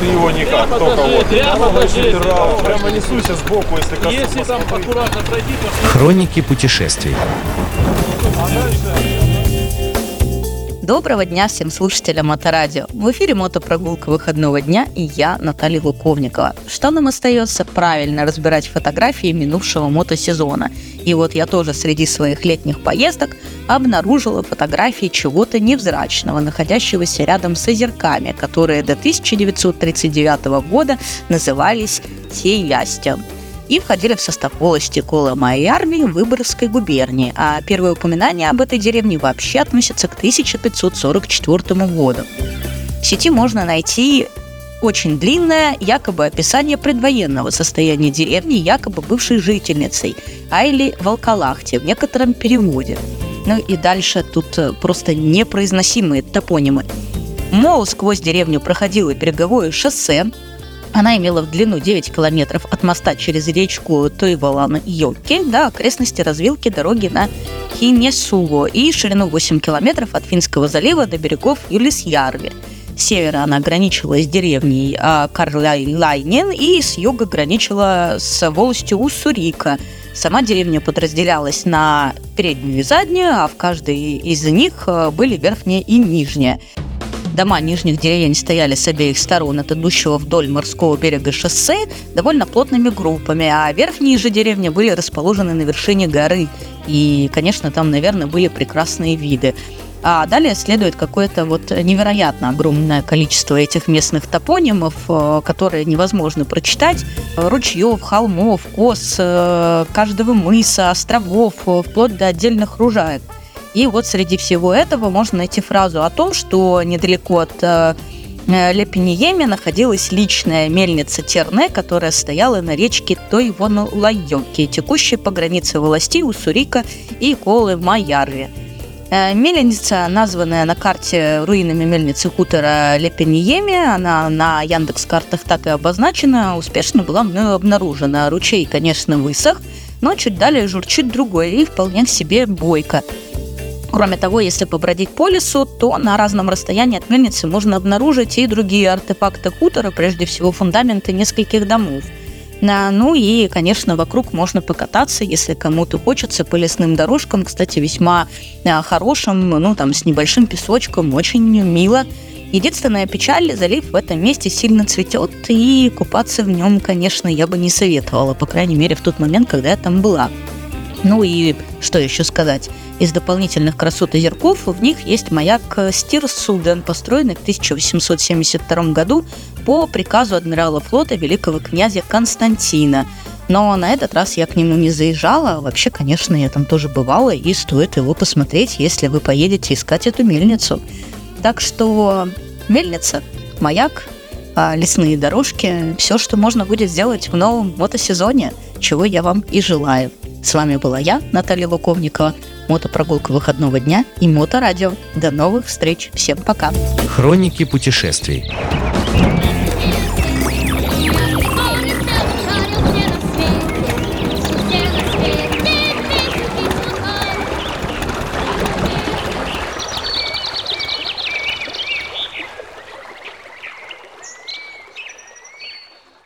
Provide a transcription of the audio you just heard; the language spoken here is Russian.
Ты его никак, только вот. прямо несуйся сбоку, если коснусь. Если там аккуратно пройти, то Хроники путешествий. Доброго дня всем слушателям Моторадио. В эфире мотопрогулка выходного дня и я, Наталья Луковникова. Что нам остается? Правильно разбирать фотографии минувшего мотосезона. И вот я тоже среди своих летних поездок обнаружила фотографии чего-то невзрачного, находящегося рядом с озерками, которые до 1939 года назывались Тейястем и входили в состав волости Колома и армии Выборгской губернии, а первое упоминание об этой деревне вообще относится к 1544 году. В сети можно найти очень длинное якобы описание предвоенного состояния деревни, якобы бывшей жительницей Айли Волкалахте в некотором переводе. Ну и дальше тут э, просто непроизносимые топонимы. Мол, сквозь деревню проходило береговое шоссе, она имела в длину 9 километров от моста через речку Тойвалан Йоки до окрестности развилки дороги на Хинесуво и ширину 8 километров от Финского залива до берегов Юлисьярви. С севера она граничила с деревней а, Карлайлайнен и с юга граничила с волостью Уссурика. Сама деревня подразделялась на переднюю и заднюю, а в каждой из них а, были верхняя и нижняя. Дома нижних деревень стояли с обеих сторон от идущего вдоль морского берега шоссе довольно плотными группами, а верхние же деревни были расположены на вершине горы. И, конечно, там, наверное, были прекрасные виды. А далее следует какое-то вот невероятно огромное количество этих местных топонимов, э, которые невозможно прочитать. Ручьев, холмов, кос, э, каждого мыса, островов, э, вплоть до отдельных ружаек. И вот среди всего этого можно найти фразу о том, что недалеко от э, Лепениеме находилась личная мельница Терне, которая стояла на речке Тойвону-Лайоки, текущей по границе властей Уссурика и Колы Майярви. Э, Мельница, названная на карте руинами мельницы хутора Лепениеме, она на Яндекс-картах так и обозначена, успешно была мною обнаружена. Ручей, конечно, высох, но чуть далее журчит другой и вполне себе бойко. Кроме того, если побродить по лесу, то на разном расстоянии от мельницы можно обнаружить и другие артефакты хутора, прежде всего фундаменты нескольких домов. Ну и, конечно, вокруг можно покататься, если кому-то хочется, по лесным дорожкам, кстати, весьма а, хорошим, ну там с небольшим песочком, очень мило. Единственная печаль, залив в этом месте сильно цветет, и купаться в нем, конечно, я бы не советовала, по крайней мере, в тот момент, когда я там была. Ну и что еще сказать? Из дополнительных красот озерков в них есть маяк Стирсуден, построенный в 1872 году по приказу адмирала флота великого князя Константина. Но на этот раз я к нему не заезжала. Вообще, конечно, я там тоже бывала, и стоит его посмотреть, если вы поедете искать эту мельницу. Так что мельница, маяк, а, лесные дорожки, все, что можно будет сделать в новом мотосезоне, чего я вам и желаю. С вами была я, Наталья Луковникова, мотопрогулка выходного дня и моторадио. До новых встреч. Всем пока. Хроники путешествий.